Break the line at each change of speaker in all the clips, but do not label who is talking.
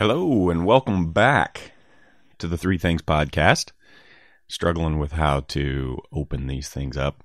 Hello, and welcome back to the Three Things Podcast. Struggling with how to open these things up.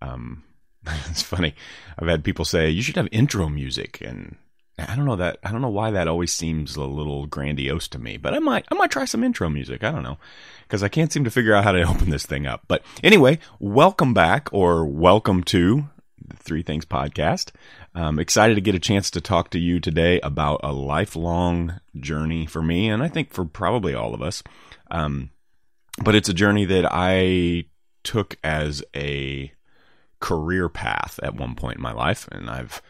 Um, it's funny. I've had people say you should have intro music, and I don't know that. I don't know why that always seems a little grandiose to me. But I might. I might try some intro music. I don't know because I can't seem to figure out how to open this thing up. But anyway, welcome back or welcome to the Three Things Podcast. I'm excited to get a chance to talk to you today about a lifelong journey for me, and I think for probably all of us. Um, but it's a journey that I took as a career path at one point in my life, and I've,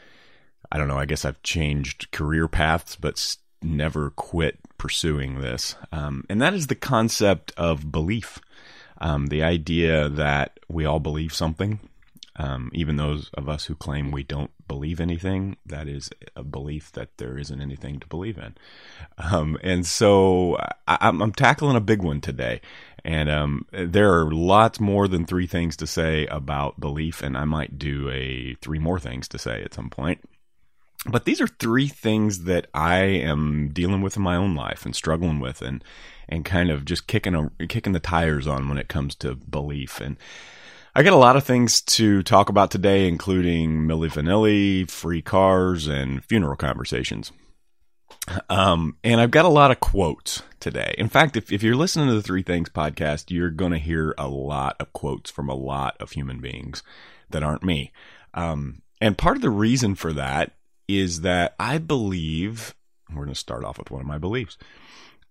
I don't know, I guess I've changed career paths, but never quit pursuing this. Um, and that is the concept of belief. Um, the idea that we all believe something um, even those of us who claim we don't believe anything, that is a belief that there isn't anything to believe in. Um, and so I, am tackling a big one today. And um, there are lots more than three things to say about belief, and I might do a three more things to say at some point. But these are three things that I am dealing with in my own life and struggling with, and and kind of just kicking a, kicking the tires on when it comes to belief. And I got a lot of things to talk about today, including Milli Vanilli, free cars, and funeral conversations. Um, and I've got a lot of quotes today. In fact, if, if you're listening to the Three Things podcast, you're going to hear a lot of quotes from a lot of human beings that aren't me. Um, and part of the reason for that is that I believe, we're going to start off with one of my beliefs.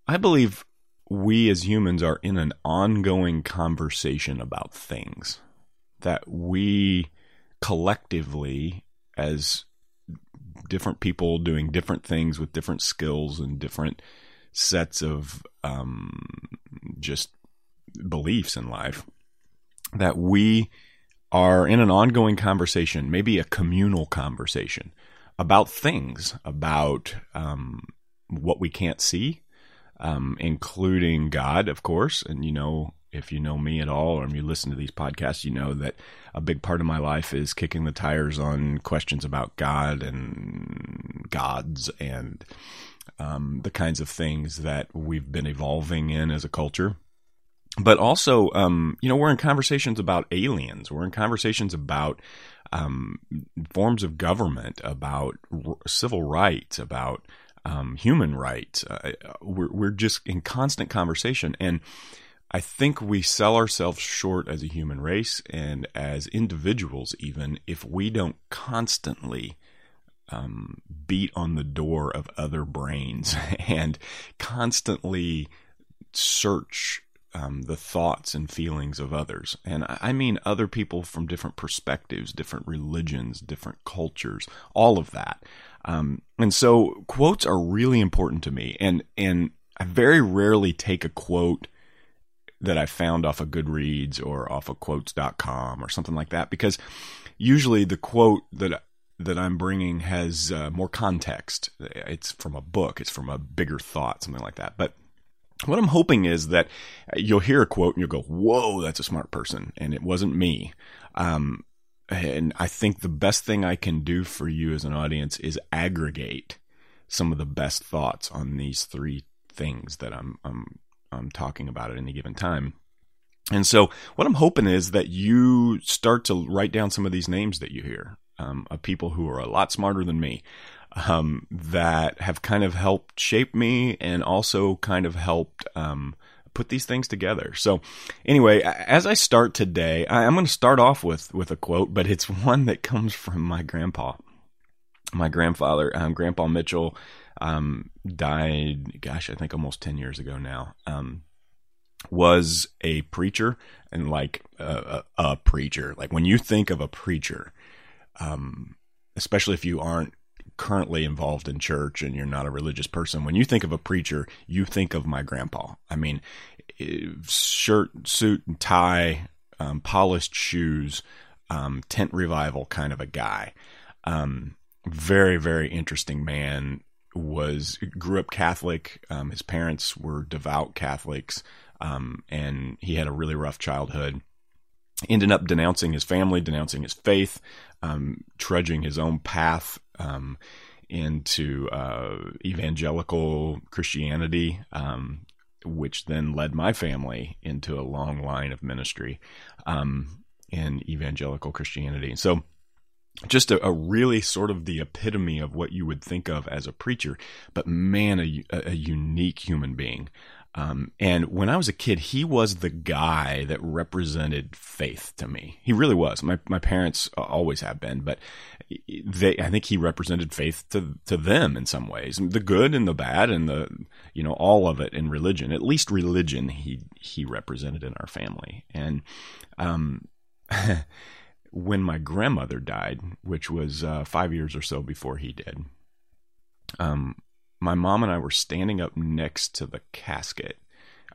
I believe we as humans are in an ongoing conversation about things that we collectively, as different people doing different things with different skills and different sets of um, just beliefs in life, that we are in an ongoing conversation, maybe a communal conversation about things, about um, what we can't see, um, including God, of course. And, you know, if you know me at all or you listen to these podcasts, you know that a big part of my life is kicking the tires on questions about God and gods and um, the kinds of things that we've been evolving in as a culture. But also, um, you know, we're in conversations about aliens. We're in conversations about um, forms of government, about r- civil rights, about um, human rights. Uh, we're, we're just in constant conversation. And I think we sell ourselves short as a human race and as individuals, even if we don't constantly um, beat on the door of other brains and constantly search um, the thoughts and feelings of others. And I mean other people from different perspectives, different religions, different cultures, all of that. Um, and so quotes are really important to me. And, and I very rarely take a quote that I found off of Goodreads or off of quotes.com or something like that because usually the quote that that I'm bringing has uh, more context. It's from a book, it's from a bigger thought, something like that. But what I'm hoping is that you'll hear a quote and you'll go, "Whoa, that's a smart person," and it wasn't me. Um, and I think the best thing I can do for you as an audience is aggregate some of the best thoughts on these three things that I'm, I'm um, talking about at any given time. And so, what I'm hoping is that you start to write down some of these names that you hear um, of people who are a lot smarter than me, um, that have kind of helped shape me and also kind of helped um, put these things together. So, anyway, as I start today, I, I'm going to start off with with a quote, but it's one that comes from my grandpa, my grandfather, um, Grandpa Mitchell um, died, gosh, I think almost 10 years ago now, um, was a preacher and like a, a, a, preacher. Like when you think of a preacher, um, especially if you aren't currently involved in church and you're not a religious person, when you think of a preacher, you think of my grandpa. I mean, eh, shirt, suit, and tie, um, polished shoes, um, tent revival kind of a guy. Um, very, very interesting man was grew up Catholic. Um, his parents were devout Catholics, um, and he had a really rough childhood. Ended up denouncing his family, denouncing his faith, um, trudging his own path um, into uh, evangelical Christianity, um, which then led my family into a long line of ministry um, in evangelical Christianity. So, just a, a, really sort of the epitome of what you would think of as a preacher, but man, a, a unique human being. Um, and when I was a kid, he was the guy that represented faith to me. He really was. My my parents always have been, but they I think he represented faith to to them in some ways, the good and the bad and the you know all of it in religion. At least religion he he represented in our family. And um, when my grandmother died, which was uh, five years or so before he did, um, my mom and I were standing up next to the casket.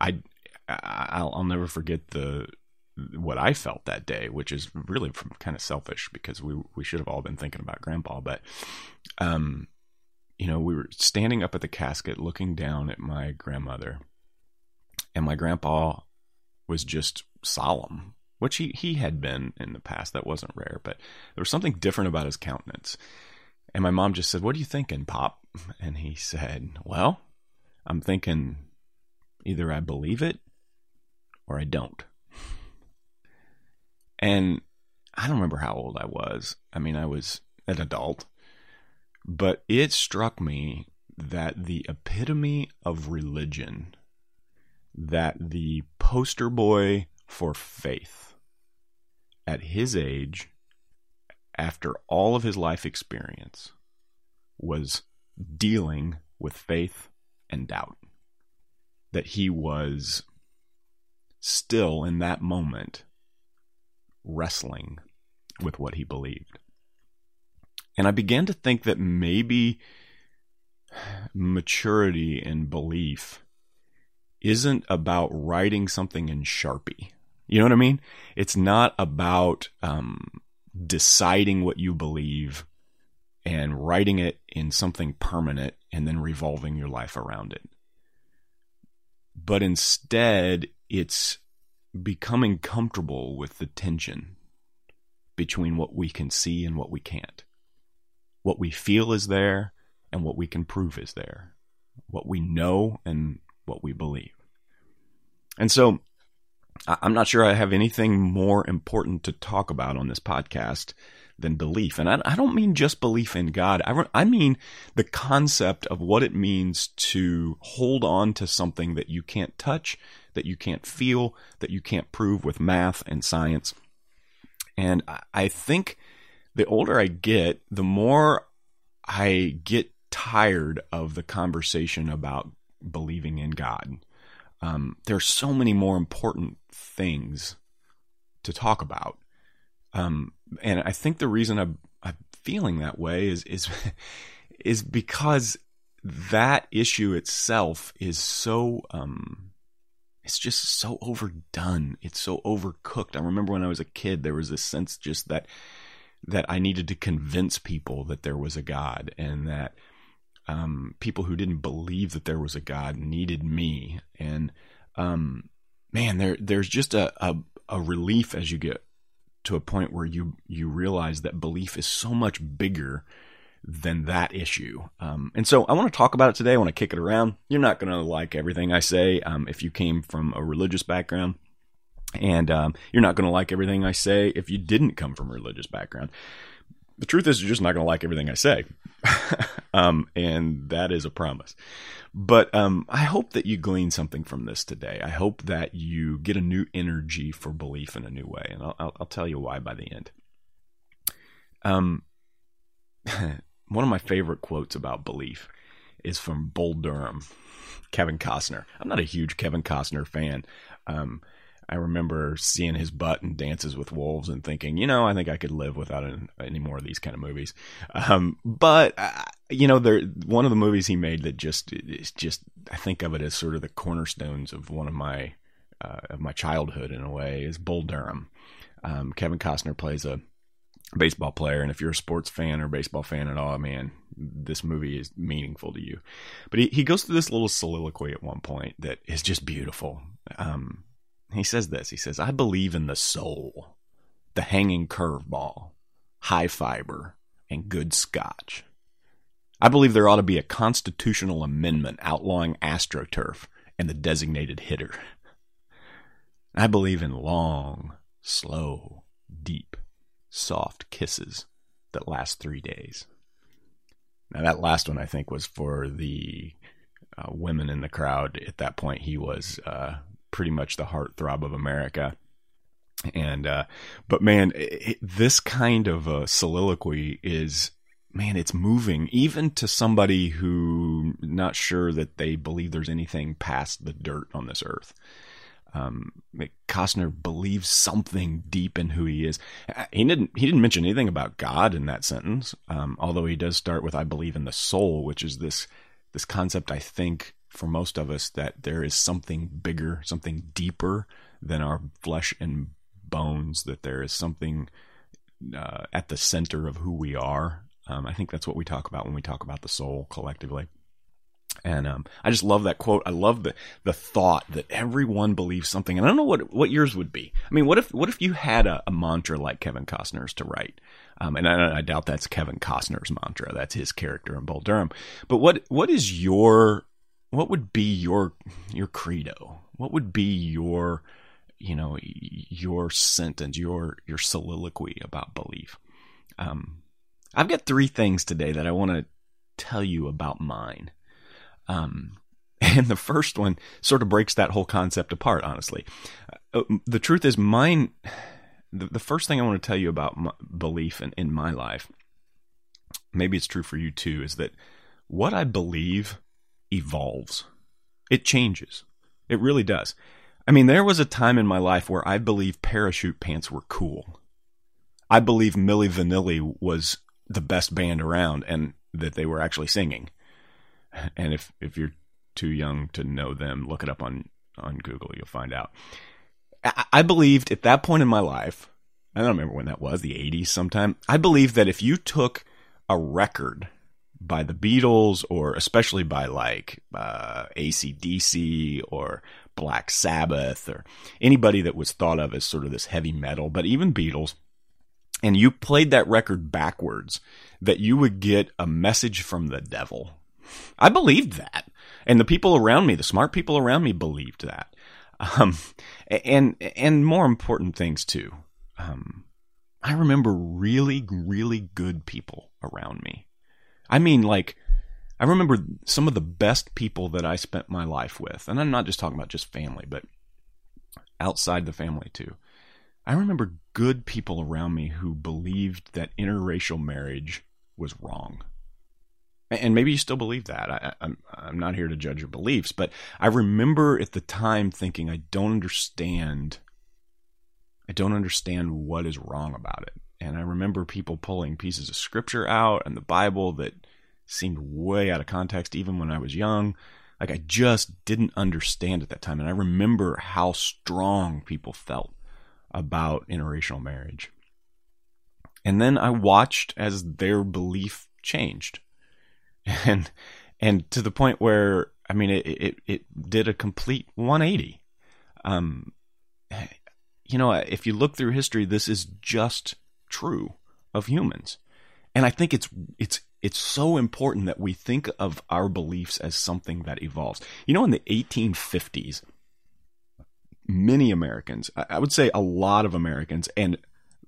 I I'll, I'll never forget the what I felt that day, which is really kind of selfish because we we should have all been thinking about grandpa, but um you know, we were standing up at the casket looking down at my grandmother. And my grandpa was just solemn, which he, he had been in the past. That wasn't rare, but there was something different about his countenance. And my mom just said, What are you thinking, Pop? And he said, Well, I'm thinking either I believe it or I don't. And I don't remember how old I was. I mean, I was an adult. But it struck me that the epitome of religion, that the poster boy for faith at his age after all of his life experience, was dealing with faith and doubt. That he was still in that moment wrestling with what he believed. And I began to think that maybe maturity and belief isn't about writing something in Sharpie. You know what I mean? It's not about um, deciding what you believe and writing it in something permanent and then revolving your life around it. But instead, it's becoming comfortable with the tension between what we can see and what we can't. What we feel is there and what we can prove is there. What we know and what we believe. And so I'm not sure I have anything more important to talk about on this podcast than belief. And I, don't mean just belief in God. I, I mean the concept of what it means to hold on to something that you can't touch, that you can't feel, that you can't prove with math and science. And I think the older I get, the more I get tired of the conversation about believing in God. Um, are so many more important things to talk about. Um, and I think the reason I'm, I'm feeling that way is is is because that issue itself is so um, it's just so overdone. It's so overcooked. I remember when I was a kid, there was this sense just that that I needed to convince people that there was a God and that um, people who didn't believe that there was a God needed me. And um, man, there there's just a, a, a relief as you get to a point where you you realize that belief is so much bigger than that issue. Um, and so I want to talk about it today. I want to kick it around. You're not going to like everything I say um, if you came from a religious background. And um, you're not going to like everything I say if you didn't come from a religious background the truth is you're just not going to like everything I say. um, and that is a promise. But um, I hope that you glean something from this today. I hope that you get a new energy for belief in a new way. And I'll, I'll, I'll tell you why by the end. Um, one of my favorite quotes about belief is from Bull Durham, Kevin Costner. I'm not a huge Kevin Costner fan. Um, I remember seeing his butt in Dances with Wolves and thinking, you know, I think I could live without any more of these kind of movies. Um, but uh, you know, there one of the movies he made that just is just I think of it as sort of the cornerstones of one of my uh, of my childhood in a way is Bull Durham. Um, Kevin Costner plays a baseball player, and if you're a sports fan or baseball fan at all, man, this movie is meaningful to you. But he, he goes through this little soliloquy at one point that is just beautiful. Um, he says this. He says, I believe in the soul, the hanging curveball, high fiber, and good scotch. I believe there ought to be a constitutional amendment outlawing AstroTurf and the designated hitter. I believe in long, slow, deep, soft kisses that last three days. Now, that last one I think was for the uh, women in the crowd. At that point, he was uh, pretty much the heartthrob of America. And, uh, but man, it, this kind of a soliloquy is, man, it's moving even to somebody who not sure that they believe there's anything past the dirt on this earth. Um, Costner believes something deep in who he is. Uh, he didn't. He didn't mention anything about God in that sentence. Um, although he does start with "I believe in the soul," which is this this concept. I think for most of us that there is something bigger, something deeper than our flesh and bones. That there is something uh, at the center of who we are. Um, I think that's what we talk about when we talk about the soul collectively. And um, I just love that quote. I love the the thought that everyone believes something. And I don't know what what yours would be. I mean, what if what if you had a, a mantra like Kevin Costner's to write? Um, and I, I, doubt that's Kevin Costner's mantra. That's his character in Bull Durham. But what what is your what would be your your credo? What would be your you know your sentence, your your soliloquy about belief? Um, I've got three things today that I want to tell you about mine. Um, and the first one sort of breaks that whole concept apart, honestly. Uh, the truth is, mine, the, the first thing I want to tell you about my belief in, in my life, maybe it's true for you too, is that what I believe evolves, it changes. It really does. I mean, there was a time in my life where I believed parachute pants were cool. I believe Milli Vanilli was the best band around and that they were actually singing and if if you're too young to know them, look it up on on Google. You'll find out. I, I believed at that point in my life, I don't remember when that was, the 80s sometime. I believed that if you took a record by the Beatles or especially by like uh, ACDC or Black Sabbath or anybody that was thought of as sort of this heavy metal, but even Beatles, and you played that record backwards, that you would get a message from the devil I believed that. And the people around me, the smart people around me believed that. Um, and, and more important things too. Um, I remember really, really good people around me. I mean, like, I remember some of the best people that I spent my life with. And I'm not just talking about just family, but outside the family too. I remember good people around me who believed that interracial marriage was wrong and maybe you still believe that. I, am I'm, I'm not here to judge your beliefs, but I remember at the time thinking, I don't understand. I don't understand what is wrong about it. And I remember people pulling pieces of scripture out and the Bible that seemed way out of context, even when I was young. Like I just didn't understand at that time. And I remember how strong people felt about interracial marriage. And then I watched as their belief changed and and to the point where I mean it it, it did a complete 180. Um, you know, if you look through history, this is just true of humans, and I think it's it's it's so important that we think of our beliefs as something that evolves. You know, in the 1850s, many Americans, I would say a lot of Americans, and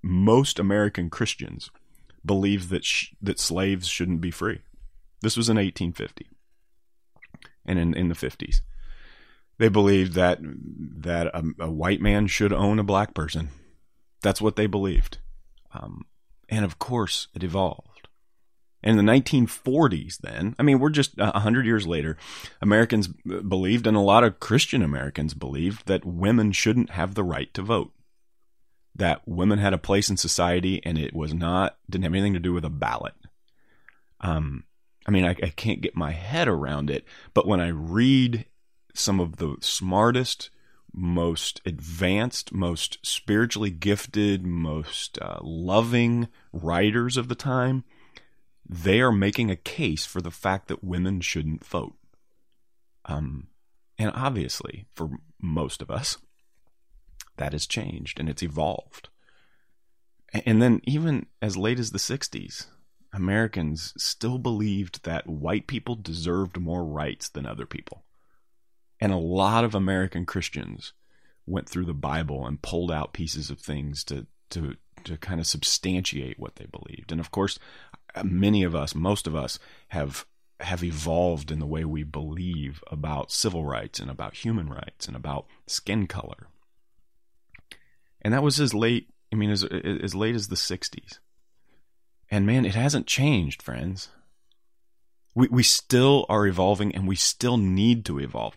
most American Christians believed that sh- that slaves shouldn't be free. This was in 1850 and in, in the 50s. They believed that that a, a white man should own a black person. That's what they believed. Um, and of course, it evolved. In the 1940s, then, I mean, we're just 100 years later, Americans believed, and a lot of Christian Americans believed, that women shouldn't have the right to vote. That women had a place in society and it was not, didn't have anything to do with a ballot. Um, I mean, I, I can't get my head around it, but when I read some of the smartest, most advanced, most spiritually gifted, most uh, loving writers of the time, they are making a case for the fact that women shouldn't vote. Um, and obviously, for most of us, that has changed and it's evolved. And then, even as late as the 60s, Americans still believed that white people deserved more rights than other people. And a lot of American Christians went through the Bible and pulled out pieces of things to to to kind of substantiate what they believed. And of course, many of us, most of us have have evolved in the way we believe about civil rights and about human rights and about skin color. And that was as late, I mean, as as late as the 60s. And man, it hasn't changed, friends. We we still are evolving and we still need to evolve.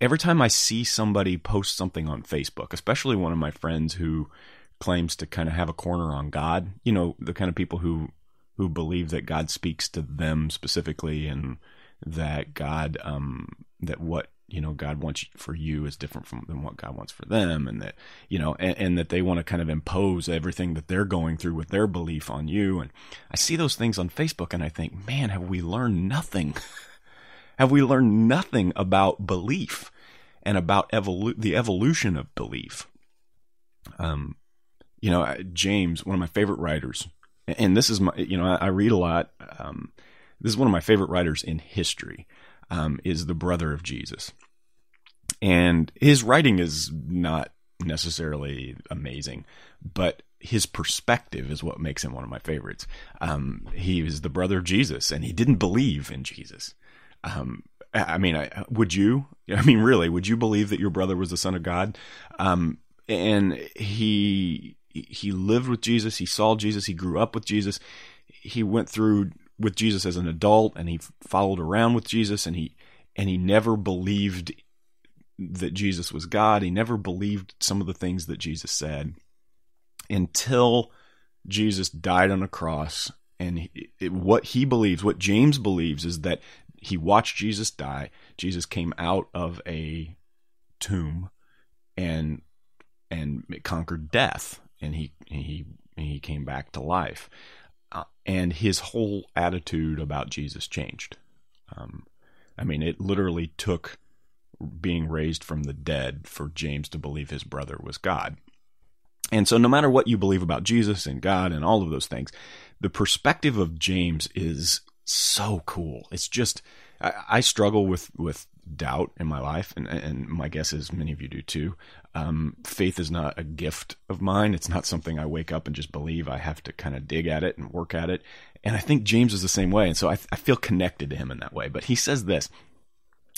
Every time I see somebody post something on Facebook, especially one of my friends who claims to kind of have a corner on God, you know, the kind of people who who believe that God speaks to them specifically and that God um that what you know God wants for you is different from than what God wants for them and that you know and, and, that they want to kind of impose everything that they're going through with their belief on you. And I see those things on Facebook and I think man have we learned nothing? Have we learned nothing about belief and about evolu- the evolution of belief? Um you know James one of my favorite writers and this is my you know I, I read a lot um this is one of my favorite writers in history um, is the brother of Jesus. And his writing is not necessarily amazing, but his perspective is what makes him one of my favorites. Um, he was the brother of Jesus, and he didn't believe in Jesus. Um, I mean, I, would you? I mean, really, would you believe that your brother was the son of God? Um, and he he lived with Jesus. He saw Jesus. He grew up with Jesus. He went through with Jesus as an adult and he followed around with Jesus and he and he never believed that Jesus was God. He never believed some of the things that Jesus said until Jesus died on a cross. And it, what he believes, what James believes, is that he watched Jesus die. Jesus came out of a tomb and and conquered death, and he he he came back to life and his whole attitude about Jesus changed. Um, I mean, it literally took being raised from the dead for James to believe his brother was God. And so, no matter what you believe about Jesus and God and all of those things, the perspective of James is so cool. It's just, I, I struggle with with doubt in my life, and, and my guess is many of you do too. Um, faith is not a gift of mine. It's not something I wake up and just believe. I have to kind of dig at it and work at it. And I think James is the same way. And so I, I feel connected to him in that way. But he says this.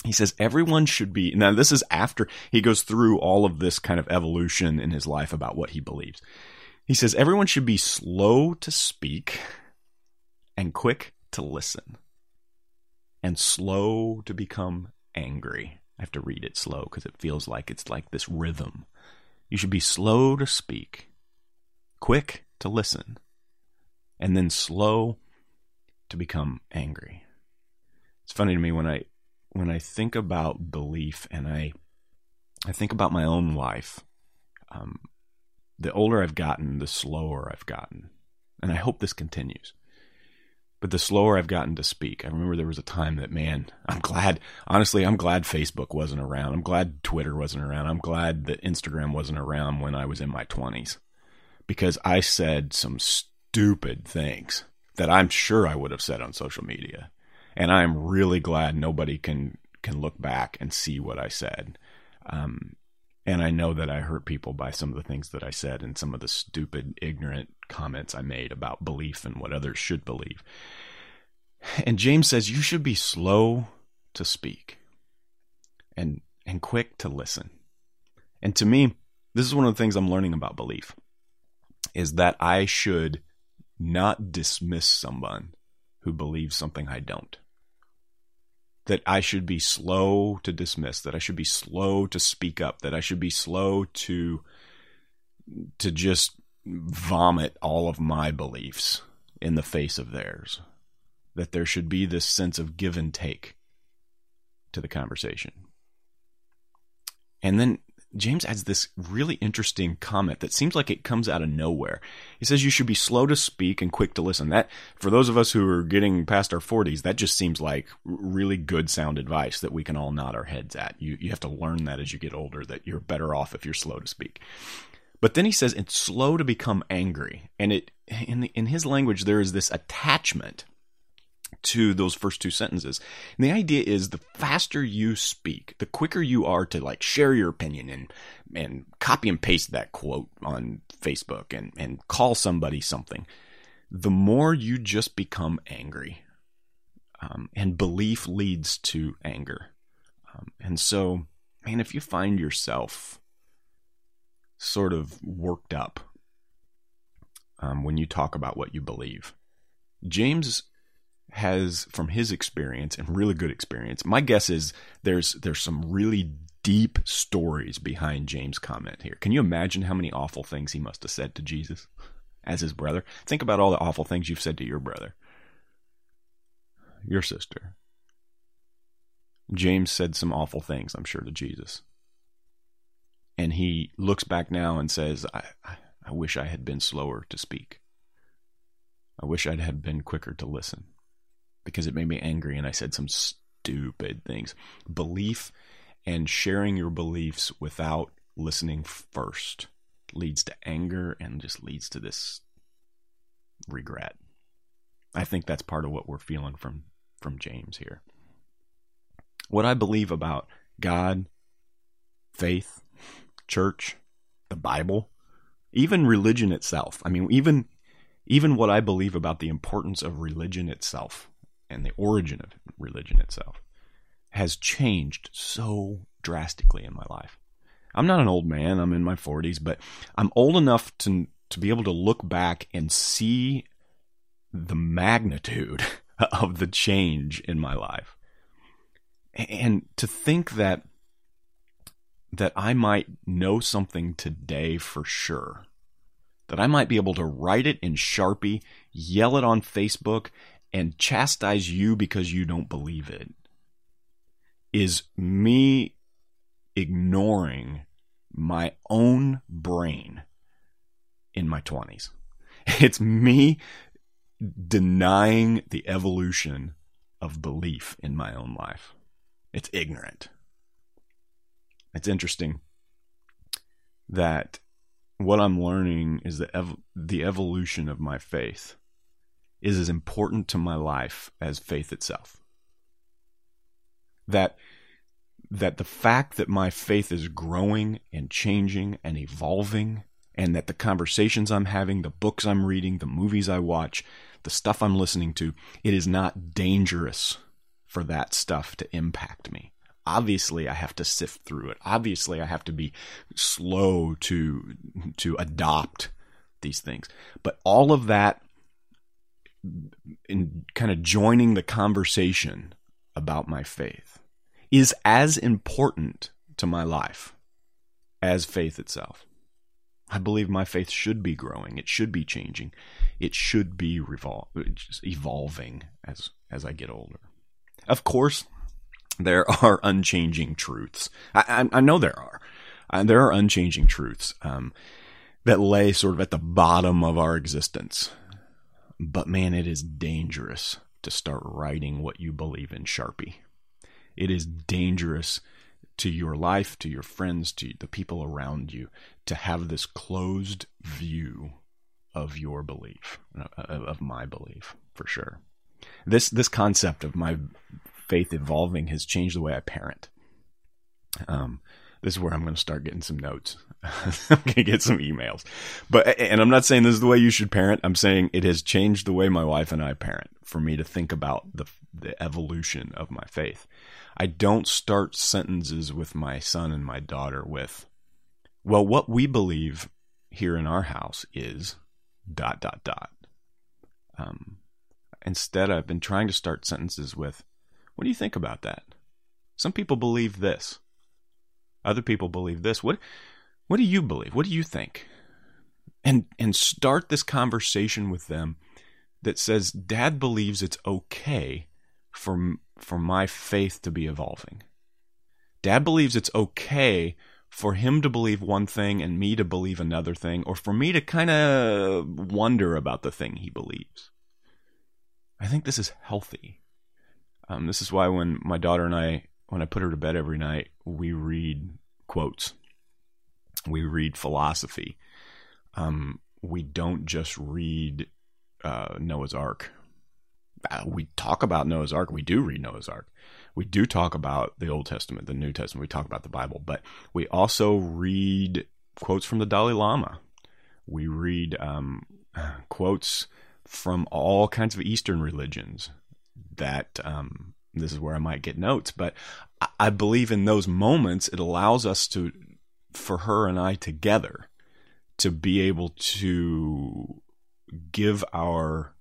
He says everyone should be now this is after he goes through all of this kind of evolution in his life about what he believes. He says everyone should be slow to speak and quick to listen and slow to become angry. I have to read it slow because it feels like it's like this rhythm. You should be slow to speak, quick to listen, and then slow to become angry. It's funny to me when I when I think about belief and I I think about my own life. Um, the older I've gotten, the slower I've gotten, and I hope this continues. But the slower I've gotten to speak, I remember there was a time that, man, I'm glad, honestly, I'm glad Facebook wasn't around. I'm glad Twitter wasn't around. I'm glad that Instagram wasn't around when I was in my 20s because I said some stupid things that I'm sure I would have said on social media. And I'm really glad nobody can, can look back and see what I said. Um, and I know that I hurt people by some of the things that I said and some of the stupid, ignorant comments I made about belief and what others should believe. And James says you should be slow to speak and and quick to listen. And to me, this is one of the things I'm learning about belief is that I should not dismiss someone who believes something I don't that I should be slow to dismiss, that I should be slow to speak up, that I should be slow to to just vomit all of my beliefs in the face of theirs. That there should be this sense of give and take to the conversation. And then James adds this really interesting comment that seems like it comes out of nowhere. He says you should be slow to speak and quick to listen. That for those of us who are getting past our 40s, that just seems like really good sound advice that we can all nod our heads at. You you have to learn that as you get older that you're better off if you're slow to speak. But then he says it's slow to become angry. And it in the, in his language there is this attachment to those first two sentences. And the idea is the faster you speak, the quicker you are to like share your opinion and and copy and paste that quote on Facebook and and call somebody something, the more you just become angry. Um, and belief leads to anger. Um, and so, man, if you find yourself sort of worked up um, when you talk about what you believe, James has from his experience and really good experience my guess is there's there's some really deep stories behind James' comment here. Can you imagine how many awful things he must have said to Jesus as his brother? Think about all the awful things you've said to your brother, your sister. James said some awful things, I'm sure, to Jesus. And he looks back now and says, I, I, wish I had been slower to speak. I wish I'd had been quicker to listen because it made me angry and I said some stupid things. Belief and sharing your beliefs without listening first leads to anger and just leads to this regret. I think that's part of what we're feeling from from James here. What I believe about God, faith, church, the Bible, even religion itself. I mean, even even what I believe about the importance of religion itself and the origin of religion itself has changed so drastically in my life. I'm not an old man, I'm in my 40s, but I'm old enough to to be able to look back and see the magnitude of the change in my life. And to think that that I might know something today for sure. That I might be able to write it in Sharpie, yell it on Facebook, and chastise you because you don't believe it is me ignoring my own brain in my 20s. It's me denying the evolution of belief in my own life. It's ignorant. It's interesting that what I'm learning is the ev- the evolution of my faith is as important to my life as faith itself. That that the fact that my faith is growing and changing and evolving and that the conversations I'm having, the books I'm reading, the movies I watch, the stuff I'm listening to, it is not dangerous for that stuff to impact me. Obviously, I have to sift through it. Obviously, I have to be slow to to adopt these things. But all of that in kind of joining the conversation about my faith is as important to my life as faith itself. I believe my faith should be growing. It should be changing. It should be revol- evolving as as I get older. Of course, there are unchanging truths. I, I, I know there are. Uh, there are unchanging truths um, that lay sort of at the bottom of our existence. But man, it is dangerous to start writing what you believe in Sharpie. It is dangerous to your life, to your friends, to the people around you to have this closed view of your belief, uh, of my belief, for sure. This this concept of my faith evolving has changed the way I parent. Um, this is where I'm going to start getting some notes. I'm going to get some emails. But, and I'm not saying this is the way you should parent. I'm saying it has changed the way my wife and I parent for me to think about the, the evolution of my faith. I don't start sentences with my son and my daughter with, well, what we believe here in our house is dot, dot, dot. Um, instead, I've been trying to start sentences with, what do you think about that? Some people believe this. Other people believe this. What what do you believe? What do you think? And and start this conversation with them that says dad believes it's okay for for my faith to be evolving. Dad believes it's okay for him to believe one thing and me to believe another thing or for me to kind of wonder about the thing he believes. I think this is healthy. Um, this is why when my daughter and I when I put her to bed every night, we read quotes. We read philosophy. um, we don't just read uh, Noah's Ark. Uh, we talk about Noah's Ark. We do read Noah's Ark. We do talk about the Old Testament, the New Testament. We talk about the Bible, but we also read quotes from the Dalai Lama. We read um, quotes from all kinds of Eastern religions. That um, this is where I might get notes, but I believe in those moments it allows us to, for her and I together, to be able to give our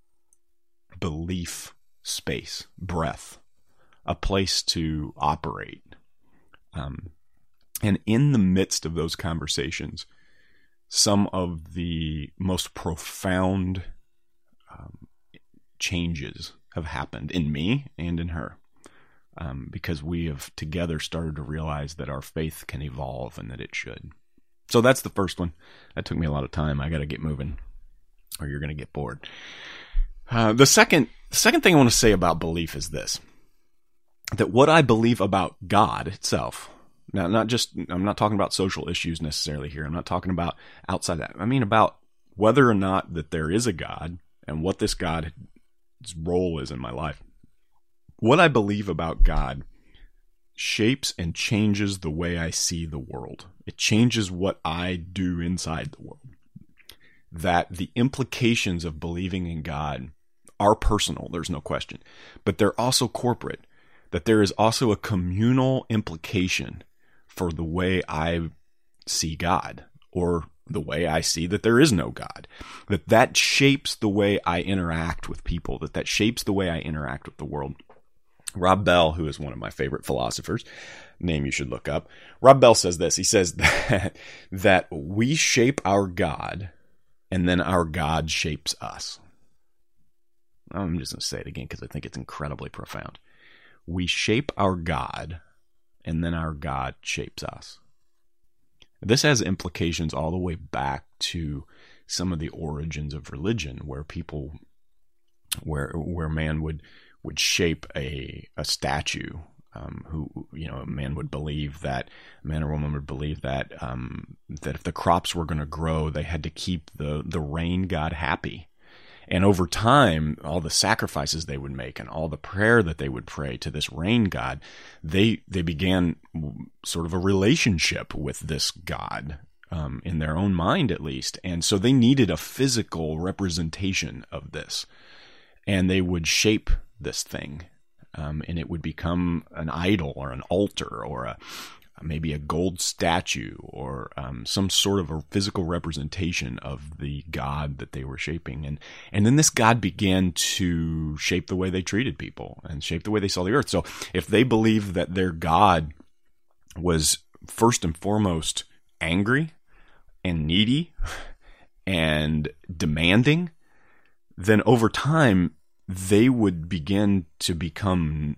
belief space, breath, a place to operate. Um, and in the midst of those conversations, some of the most profound um, changes have happened in me and in her. Um, because we have together started to realize that our faith can evolve and that it should. So that's the first one. That took me a lot of time. I got to get moving, or you're going to get bored. Uh, the second, the second thing I want to say about belief is this: that what I believe about God itself. Now, not just I'm not talking about social issues necessarily here. I'm not talking about outside that. I mean about whether or not that there is a God and what this God's role is in my life. What I believe about God shapes and changes the way I see the world. It changes what I do inside the world. That the implications of believing in God are personal, there's no question, but they're also corporate. That there is also a communal implication for the way I see God or the way I see that there is no God. That that shapes the way I interact with people, that that shapes the way I interact with the world. Rob Bell, who is one of my favorite philosophers, name you should look up. Rob Bell says this. He says that that we shape our God and then our God shapes us. I'm just going to say it again because I think it's incredibly profound. We shape our God and then our God shapes us. This has implications all the way back to some of the origins of religion where people where where man would would shape a a statue um, who you know a man would believe that a man or woman would believe that um, that if the crops were going to grow they had to keep the the rain god happy. And over time all the sacrifices they would make and all the prayer that they would pray to this rain god they they began sort of a relationship with this god um, in their own mind at least. And so they needed a physical representation of this. And they would shape this thing. Um, and it would become an idol or an altar or a maybe a gold statue or um, some sort of a physical representation of the god that they were shaping and and then this god began to shape the way they treated people and shape the way they saw the earth so if they believed that their god was first and foremost angry and needy and demanding then over time they would begin to become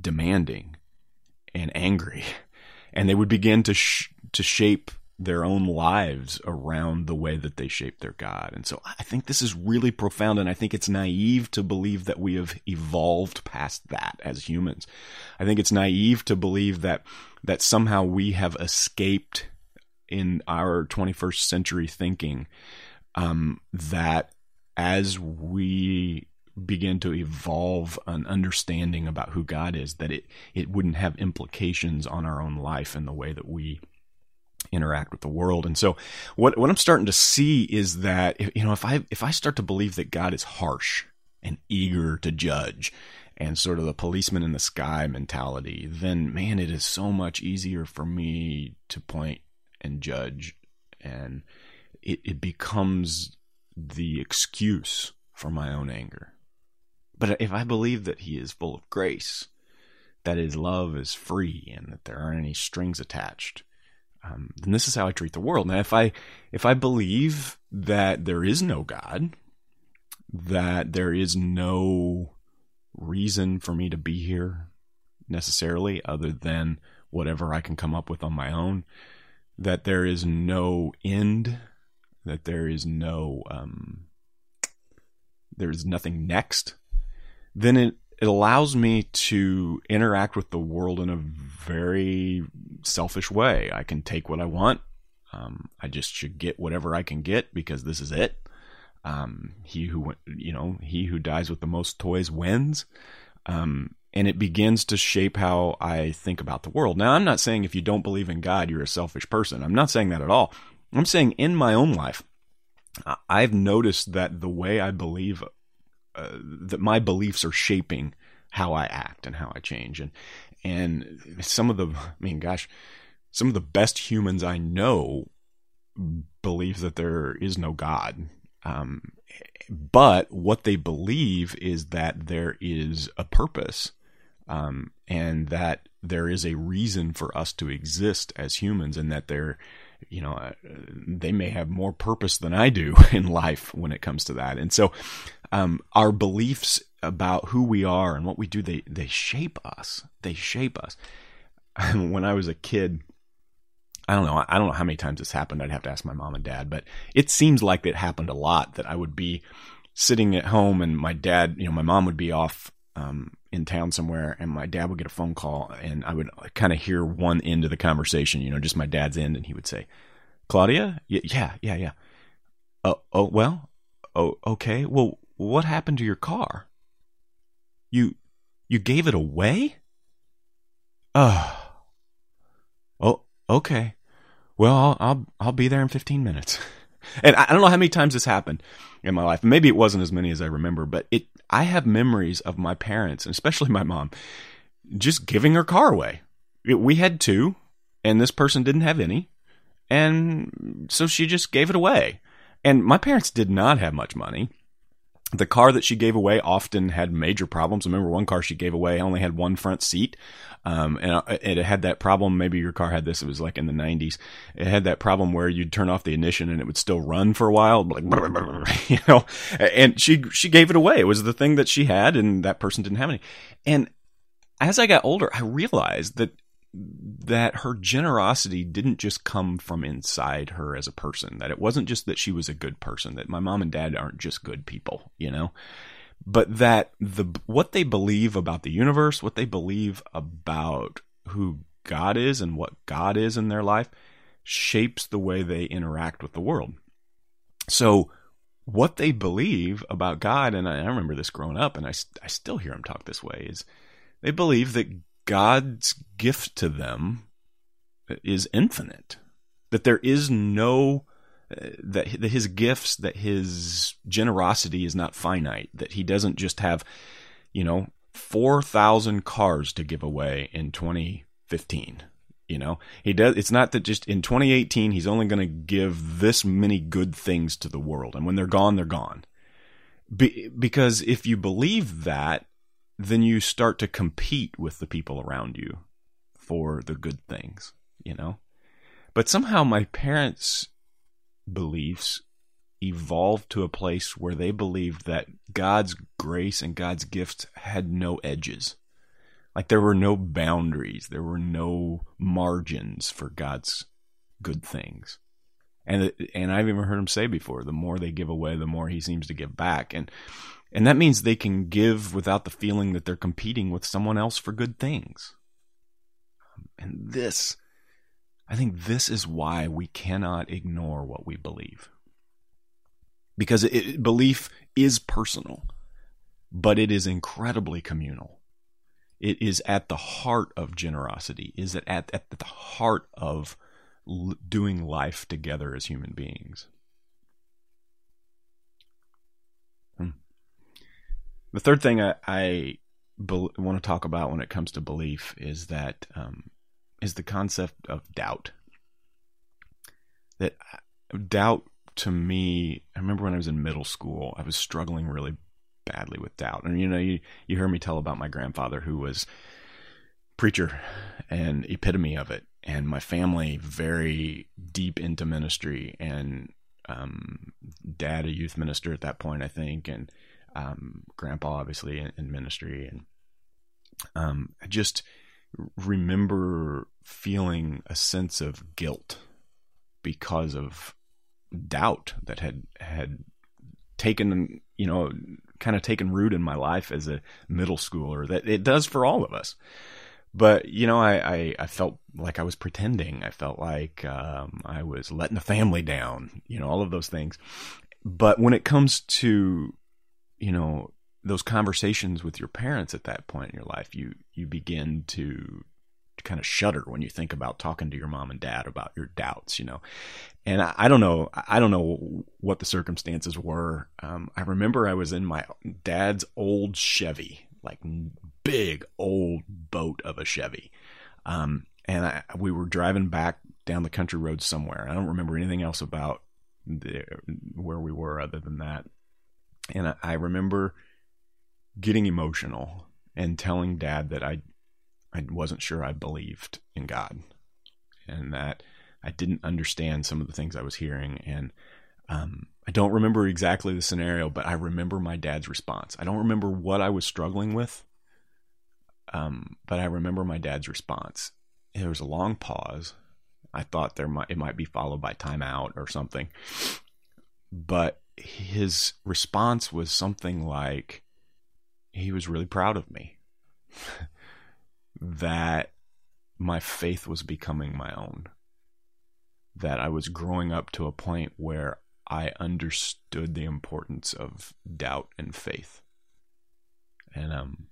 demanding and angry. And they would begin to sh- to shape their own lives around the way that they shape their god. And so i think this is really profound and i think it's naive to believe that we have evolved past that as humans. I think it's naive to believe that that somehow we have escaped in our 21st century thinking um, that as we begin to evolve an understanding about who God is, that it, it wouldn't have implications on our own life and the way that we interact with the world. And so what what I'm starting to see is that you know if I if I start to believe that God is harsh and eager to judge and sort of the policeman in the sky mentality, then man, it is so much easier for me to point and judge and it, it becomes the excuse for my own anger. But if I believe that He is full of grace, that His love is free, and that there aren't any strings attached, um, then this is how I treat the world. Now, if I if I believe that there is no God, that there is no reason for me to be here necessarily, other than whatever I can come up with on my own, that there is no end, that there is no um, there is nothing next then it, it allows me to interact with the world in a very selfish way. I can take what I want. Um, I just should get whatever I can get because this is it. Um, he who you know he who dies with the most toys wins. Um, and it begins to shape how I think about the world. Now, I'm not saying if you don't believe in God, you're a selfish person. I'm not saying that at all. I'm saying in my own life, I've noticed that the way I believe, uh, that my beliefs are shaping how I act and how I change. And and some of the, I mean, gosh, some of the best humans I know believe that there is no God. Um, but what they believe is that there is a purpose um, and that there is a reason for us to exist as humans and that they're you know uh, they may have more purpose than i do in life when it comes to that and so um, our beliefs about who we are and what we do they they shape us they shape us when i was a kid I don't know. I don't know how many times this happened. I'd have to ask my mom and dad, but it seems like it happened a lot that I would be sitting at home and my dad, you know, my mom would be off um, in town somewhere and my dad would get a phone call and I would kind of hear one end of the conversation, you know, just my dad's end. And he would say, Claudia? Yeah, yeah, yeah. Oh, oh, well, oh, okay. Well, what happened to your car? You, you gave it away? Oh, oh, okay. Well, I'll, I'll, I'll be there in 15 minutes. And I don't know how many times this happened in my life. Maybe it wasn't as many as I remember, but it I have memories of my parents, and especially my mom, just giving her car away. We had two, and this person didn't have any. And so she just gave it away. And my parents did not have much money the car that she gave away often had major problems. I remember one car she gave away only had one front seat, um, and it had that problem. Maybe your car had this. It was like in the '90s. It had that problem where you'd turn off the ignition and it would still run for a while, like you know. And she she gave it away. It was the thing that she had, and that person didn't have any. And as I got older, I realized that that her generosity didn't just come from inside her as a person that it wasn't just that she was a good person that my mom and dad aren't just good people you know? But that the what they believe about the universe what they believe about who god is and what god is in their life shapes the way they interact with the world. So what they believe about god and i, I remember this growing up and I, I still hear them talk this way is they believe that God's gift to them is infinite. That there is no uh, that his gifts, that his generosity is not finite. That he doesn't just have, you know, four thousand cars to give away in 2015. You know, he does. It's not that just in 2018 he's only going to give this many good things to the world, and when they're gone, they're gone. Be, because if you believe that, then you start to compete with the people around you for the good things, you know? But somehow my parents' beliefs evolved to a place where they believed that God's grace and God's gifts had no edges. Like there were no boundaries, there were no margins for God's good things. And and I've even heard him say before, the more they give away, the more he seems to give back. And and that means they can give without the feeling that they're competing with someone else for good things. And this, I think this is why we cannot ignore what we believe. Because it, belief is personal, but it is incredibly communal. It is at the heart of generosity, is it at, at the heart of doing life together as human beings. The third thing I, I be- want to talk about when it comes to belief is that um, is the concept of doubt. That uh, doubt to me, I remember when I was in middle school, I was struggling really badly with doubt. And you know, you you hear me tell about my grandfather who was preacher and epitome of it, and my family very deep into ministry, and um, dad a youth minister at that point, I think, and um, grandpa obviously in, in ministry and um, I just remember feeling a sense of guilt because of doubt that had had taken you know kind of taken root in my life as a middle schooler that it does for all of us but you know, I, I, I, felt like I was pretending. I felt like um, I was letting the family down. You know, all of those things. But when it comes to, you know, those conversations with your parents at that point in your life, you you begin to kind of shudder when you think about talking to your mom and dad about your doubts, you know. And I, I don't know, I don't know what the circumstances were. Um, I remember I was in my dad's old Chevy, like big old boat of a Chevy. Um, and I, we were driving back down the country road somewhere. I don't remember anything else about the, where we were other than that. And I, remember getting emotional and telling dad that I I wasn't sure I believed in God and that I didn't understand some of the things I was hearing. And um, I don't remember exactly the scenario, but I remember my dad's response. I don't remember what I was struggling with, um, but I remember my dad's response. There was a long pause. I thought there might it might be followed by timeout or something, but his response was something like he was really proud of me. that my faith was becoming my own. That I was growing up to a point where I understood the importance of doubt and faith. And um,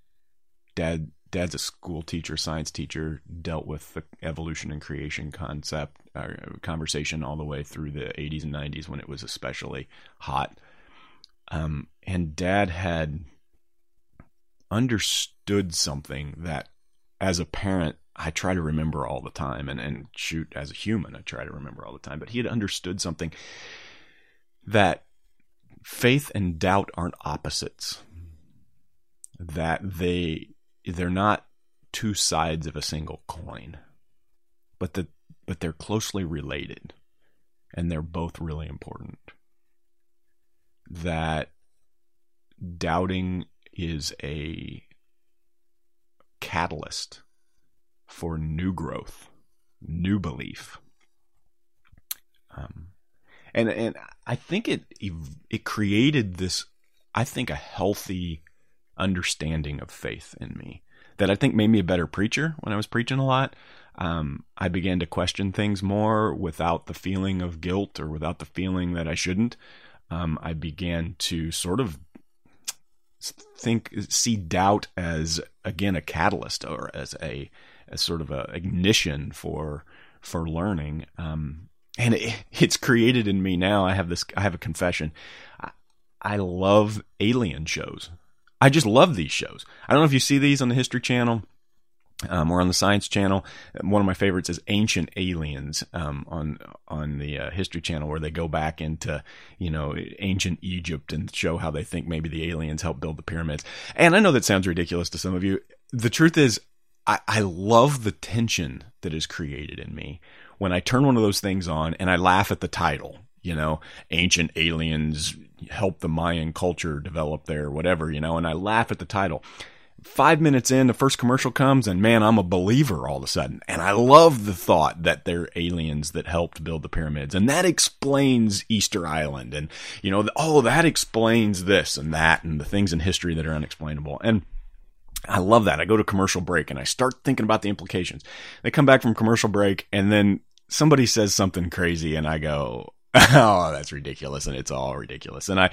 dad, dad's a school teacher, science teacher, dealt with the evolution and creation concept uh, conversation all the way through the 80s and 90s when it was especially hot. Um, and dad had understood something that as a parent, I try to remember all the time, and, and shoot, as a human, I try to remember all the time. But he had understood something that faith and doubt aren't opposites. That they they're not two sides of a single coin, but that but they're closely related, and they're both really important. That doubting is a catalyst for new growth, new belief. Um, and and I think it it created this, I think, a healthy understanding of faith in me that I think made me a better preacher when I was preaching a lot. Um, I began to question things more without the feeling of guilt or without the feeling that I shouldn't. Um, I began to sort of think see doubt as again a catalyst or as a as sort of a ignition for for learning um, and it, it's created in me now i have this i have a confession I, I love alien shows i just love these shows i don't know if you see these on the history channel um, or on the Science Channel. One of my favorites is Ancient Aliens um, on on the uh, History Channel, where they go back into you know ancient Egypt and show how they think maybe the aliens helped build the pyramids. And I know that sounds ridiculous to some of you. The truth is, I, I love the tension that is created in me when I turn one of those things on and I laugh at the title. You know, ancient aliens help the Mayan culture develop there, whatever. You know, and I laugh at the title five minutes in, the first commercial comes, and man, I'm a believer all of a sudden. And I love the thought that they're aliens that helped build the pyramids. And that explains Easter Island. And, you know, oh, that explains this and that and the things in history that are unexplainable. And I love that. I go to commercial break and I start thinking about the implications. They come back from commercial break and then somebody says something crazy and I go, oh, that's ridiculous. And it's all ridiculous. And I,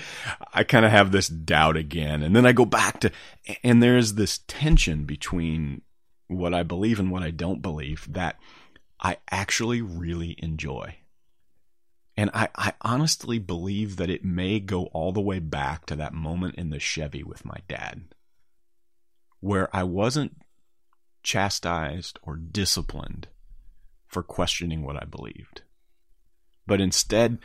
I kind of have this doubt again. And then I go back to, and there's this tension between what I believe and what I don't believe that I actually really enjoy. And I, I honestly believe that it may go all the way back to that moment in the Chevy with my dad, where I wasn't chastised or disciplined for questioning what I believed but instead,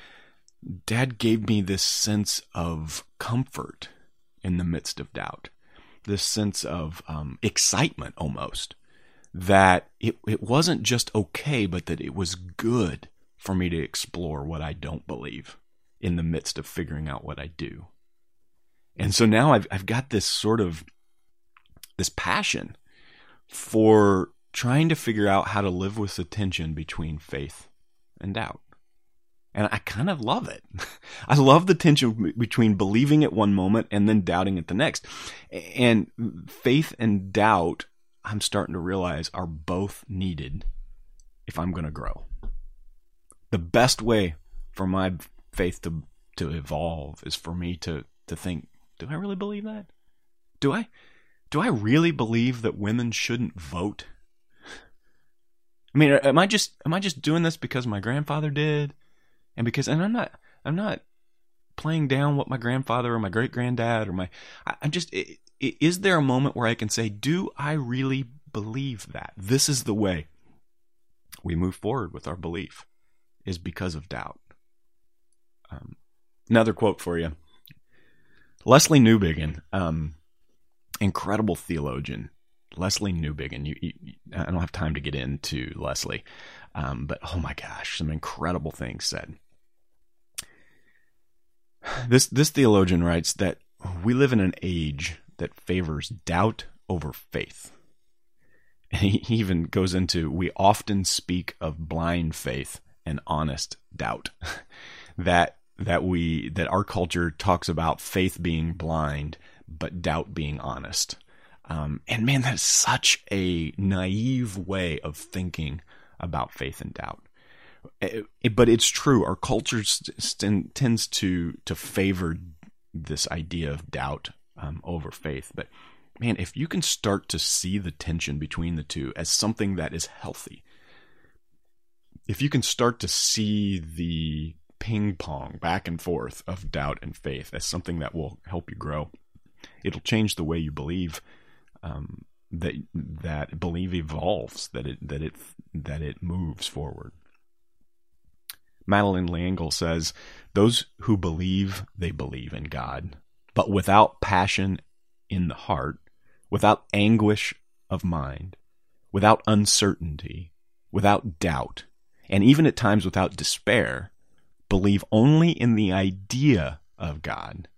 dad gave me this sense of comfort in the midst of doubt, this sense of um, excitement almost that it, it wasn't just okay, but that it was good for me to explore what I don't believe in the midst of figuring out what I do. And so now I've, I've got this sort of this passion for trying to figure out how to live with the tension between faith and doubt. And I kind of love it. I love the tension between believing at one moment and then doubting at the next. And faith and doubt I'm starting to realize are both needed if I'm going to grow. The best way for my faith to to evolve is for me to to think, do I really believe that? Do I do I really believe that women shouldn't vote? I mean, am I just am I just doing this because my grandfather did, and because and I'm not I'm not playing down what my grandfather or my great granddad or my I, am just is there a moment where I can say, do I really believe that this is the way we move forward with our belief is because of doubt. Um, another quote for you. lesslie Newbigin, um, incredible theologian. Lesslie Newbigin. You, you, I don't have time to get into Lesslie, um, but oh my gosh, some incredible things said. This this theologian writes that we live in an age that favors doubt over faith. And he even goes into we often speak of blind faith and honest doubt. that that we that our culture talks about faith being blind but doubt being honest. Um, and man, that's such a naive way of thinking about faith and doubt. It, it, but it's true. Our culture st- tends to to favor this idea of doubt um, over faith. But man, if you can start to see the tension between the two as something that is healthy, if you can start to see the ping pong back and forth of doubt and faith as something that will help you grow, it'll change the way you believe. Um, that that belief evolves, that it that it that it moves forward. Madeleine L'Engle says, "Those who believe they believe in God, but without passion in the heart, without anguish of mind, without uncertainty, without doubt, and even at times without despair, believe only in the idea of God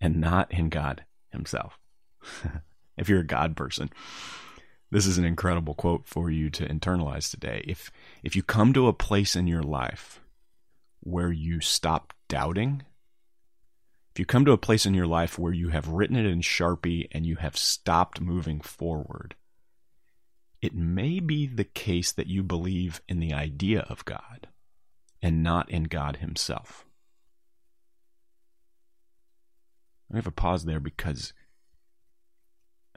and not in God Himself. if you're a God person, this is an incredible quote for you to internalize today. If if you come to a place in your life where you stop doubting if you come to a place in your life where you have written it in Sharpie and you have stopped moving forward, it may be the case that you believe in the idea of God and not in God Himself. I have a pause there because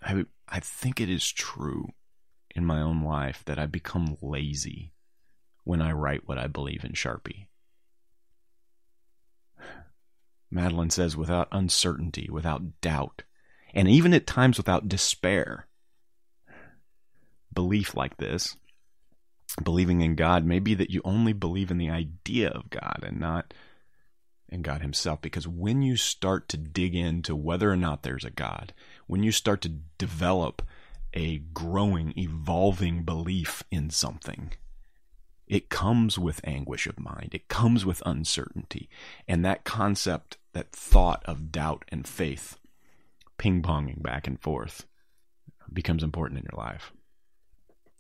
I, I think it is true in my own life that I become lazy when I write what I believe in Sharpie. Madeleine says, without uncertainty, without doubt, and even at times without despair. Belief like this, believing in God, may be that you only believe in the idea of God and not in God Himself. Because when you start to dig into whether or not there's a God, when you start to develop a growing, evolving belief in something, it comes with anguish of mind. It comes with uncertainty. And that concept that thought of doubt and faith ping ponging back and forth becomes important in your life.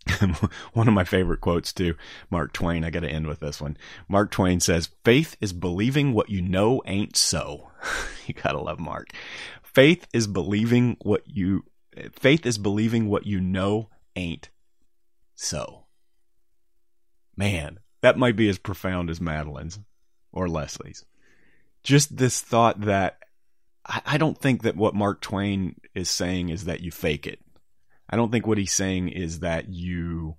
one of my favorite quotes too, Mark Twain. I got to end with this one. Mark Twain says, "Faith is believing what you know ain't so." you gotta love Mark. Faith is believing what you. Faith is believing what you know ain't so. Man, that might be as profound as Madeleine's or Lesslie's. just this thought that I, I don't think that what Mark Twain is saying is that you fake it. I don't think what he's saying is that you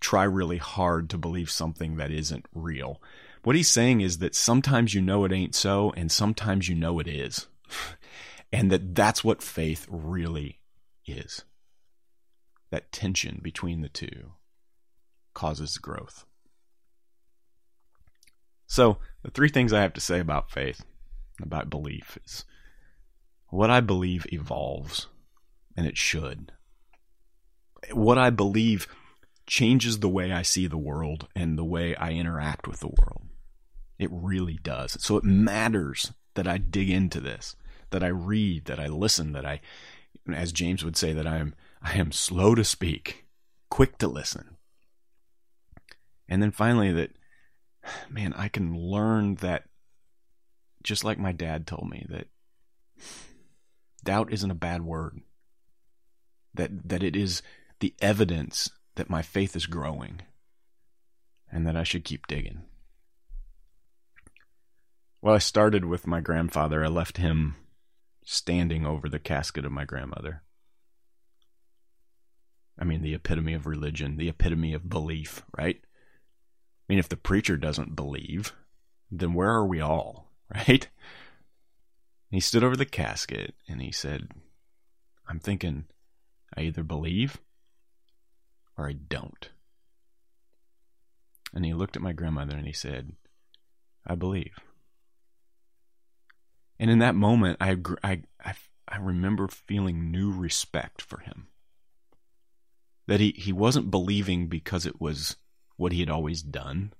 try really hard to believe something that isn't real. What he's saying is that sometimes you know it ain't so, and sometimes you know it is. and that that's what faith really is. That tension between the two causes growth. So, the three things I have to say about faith, about belief, is what I believe evolves, and it should. What I believe changes the way I see the world and the way I interact with the world. It really does. So it matters that I dig into this, that I read, that I listen, that I, as James would say, that I am I am slow to speak, quick to listen. And then finally that man, I can learn that just like my dad told me that doubt isn't a bad word. That that it is the evidence that my faith is growing and that I should keep digging. Well, I started with my grandfather. I left him standing over the casket of my grandmother. I mean, the epitome of religion, the epitome of belief, right? I mean, if the preacher doesn't believe, then where are we all, right? he stood over the casket and he said, I'm thinking, I either believe or I don't. And he looked at my grandmother and he said, I believe. And in that moment, I, I, I, I remember feeling new respect for him. That he, he wasn't believing because it was what he had always done.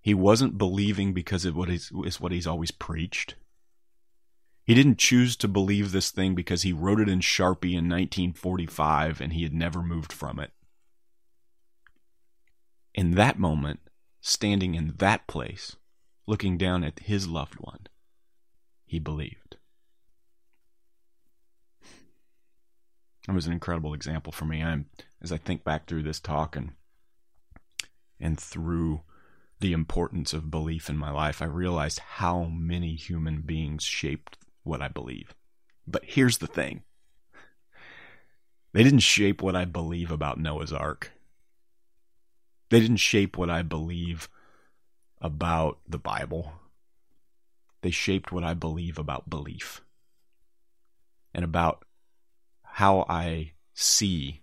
He wasn't believing because it was what he's always preached. He didn't choose to believe this thing because he wrote it in Sharpie in 1945 and he had never moved from it. In that moment, standing in that place, looking down at his loved one, he believed. It was an incredible example for me. I'm as I think back through this talk and and through the importance of belief in my life, I realized how many human beings shaped what I believe. But here's the thing. They didn't shape what I believe about Noah's Ark. They didn't shape what I believe about the Bible. They shaped what I believe about belief and about how I see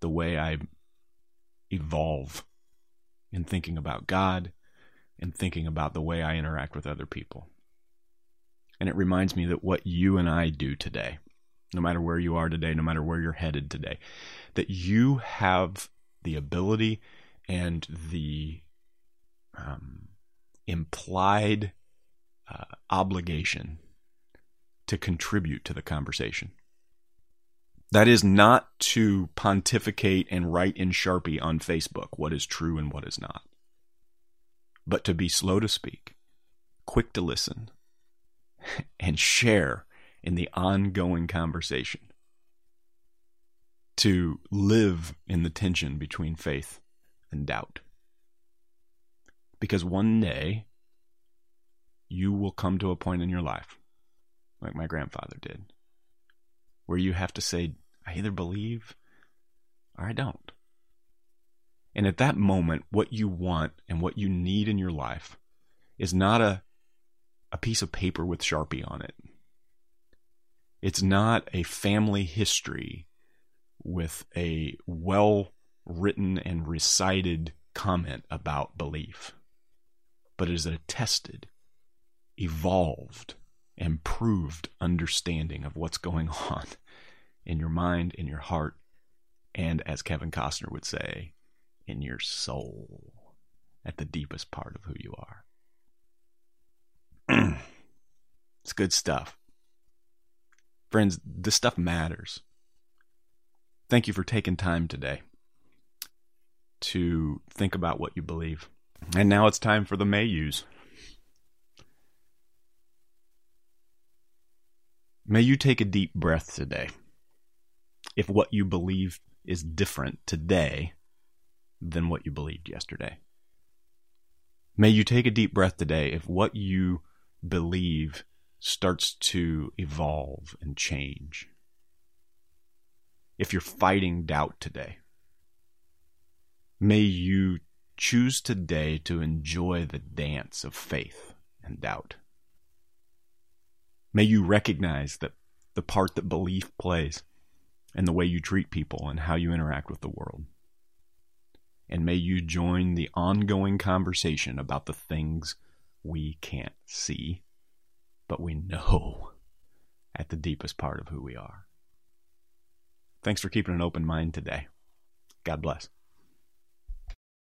the way I evolve in thinking about God and thinking about the way I interact with other people. And it reminds me that what you and I do today, no matter where you are today, no matter where you're headed today, that you have the ability and the um, implied uh, obligation to contribute to the conversation. That is not to pontificate and write in Sharpie on Facebook what is true and what is not, but to be slow to speak, quick to listen, and share in the ongoing conversation. To live in the tension between faith and doubt. Because one day, you will come to a point in your life, like my grandfather did, where you have to say, I either believe or I don't. And at that moment, what you want and what you need in your life is not a, a piece of paper with Sharpie on it. It's not a family history with a well written and recited comment about belief, but it is a tested, evolved and proved understanding of what's going on in your mind, in your heart, and as Kevin Costner would say, in your soul, at the deepest part of who you are. it's good stuff. Friends, this stuff matters. Thank you for taking time today to think about what you believe. And now it's time for the may May you take a deep breath today. If what you believe is different today than what you believed yesterday. May you take a deep breath today if what you believe starts to evolve and change. If you're fighting doubt today, may you choose today to enjoy the dance of faith and doubt. May you recognize that the part that belief plays in the way you treat people and how you interact with the world. And may you join the ongoing conversation about the things we can't see, but we know at the deepest part of who we are. Thanks for keeping an open mind today. God bless.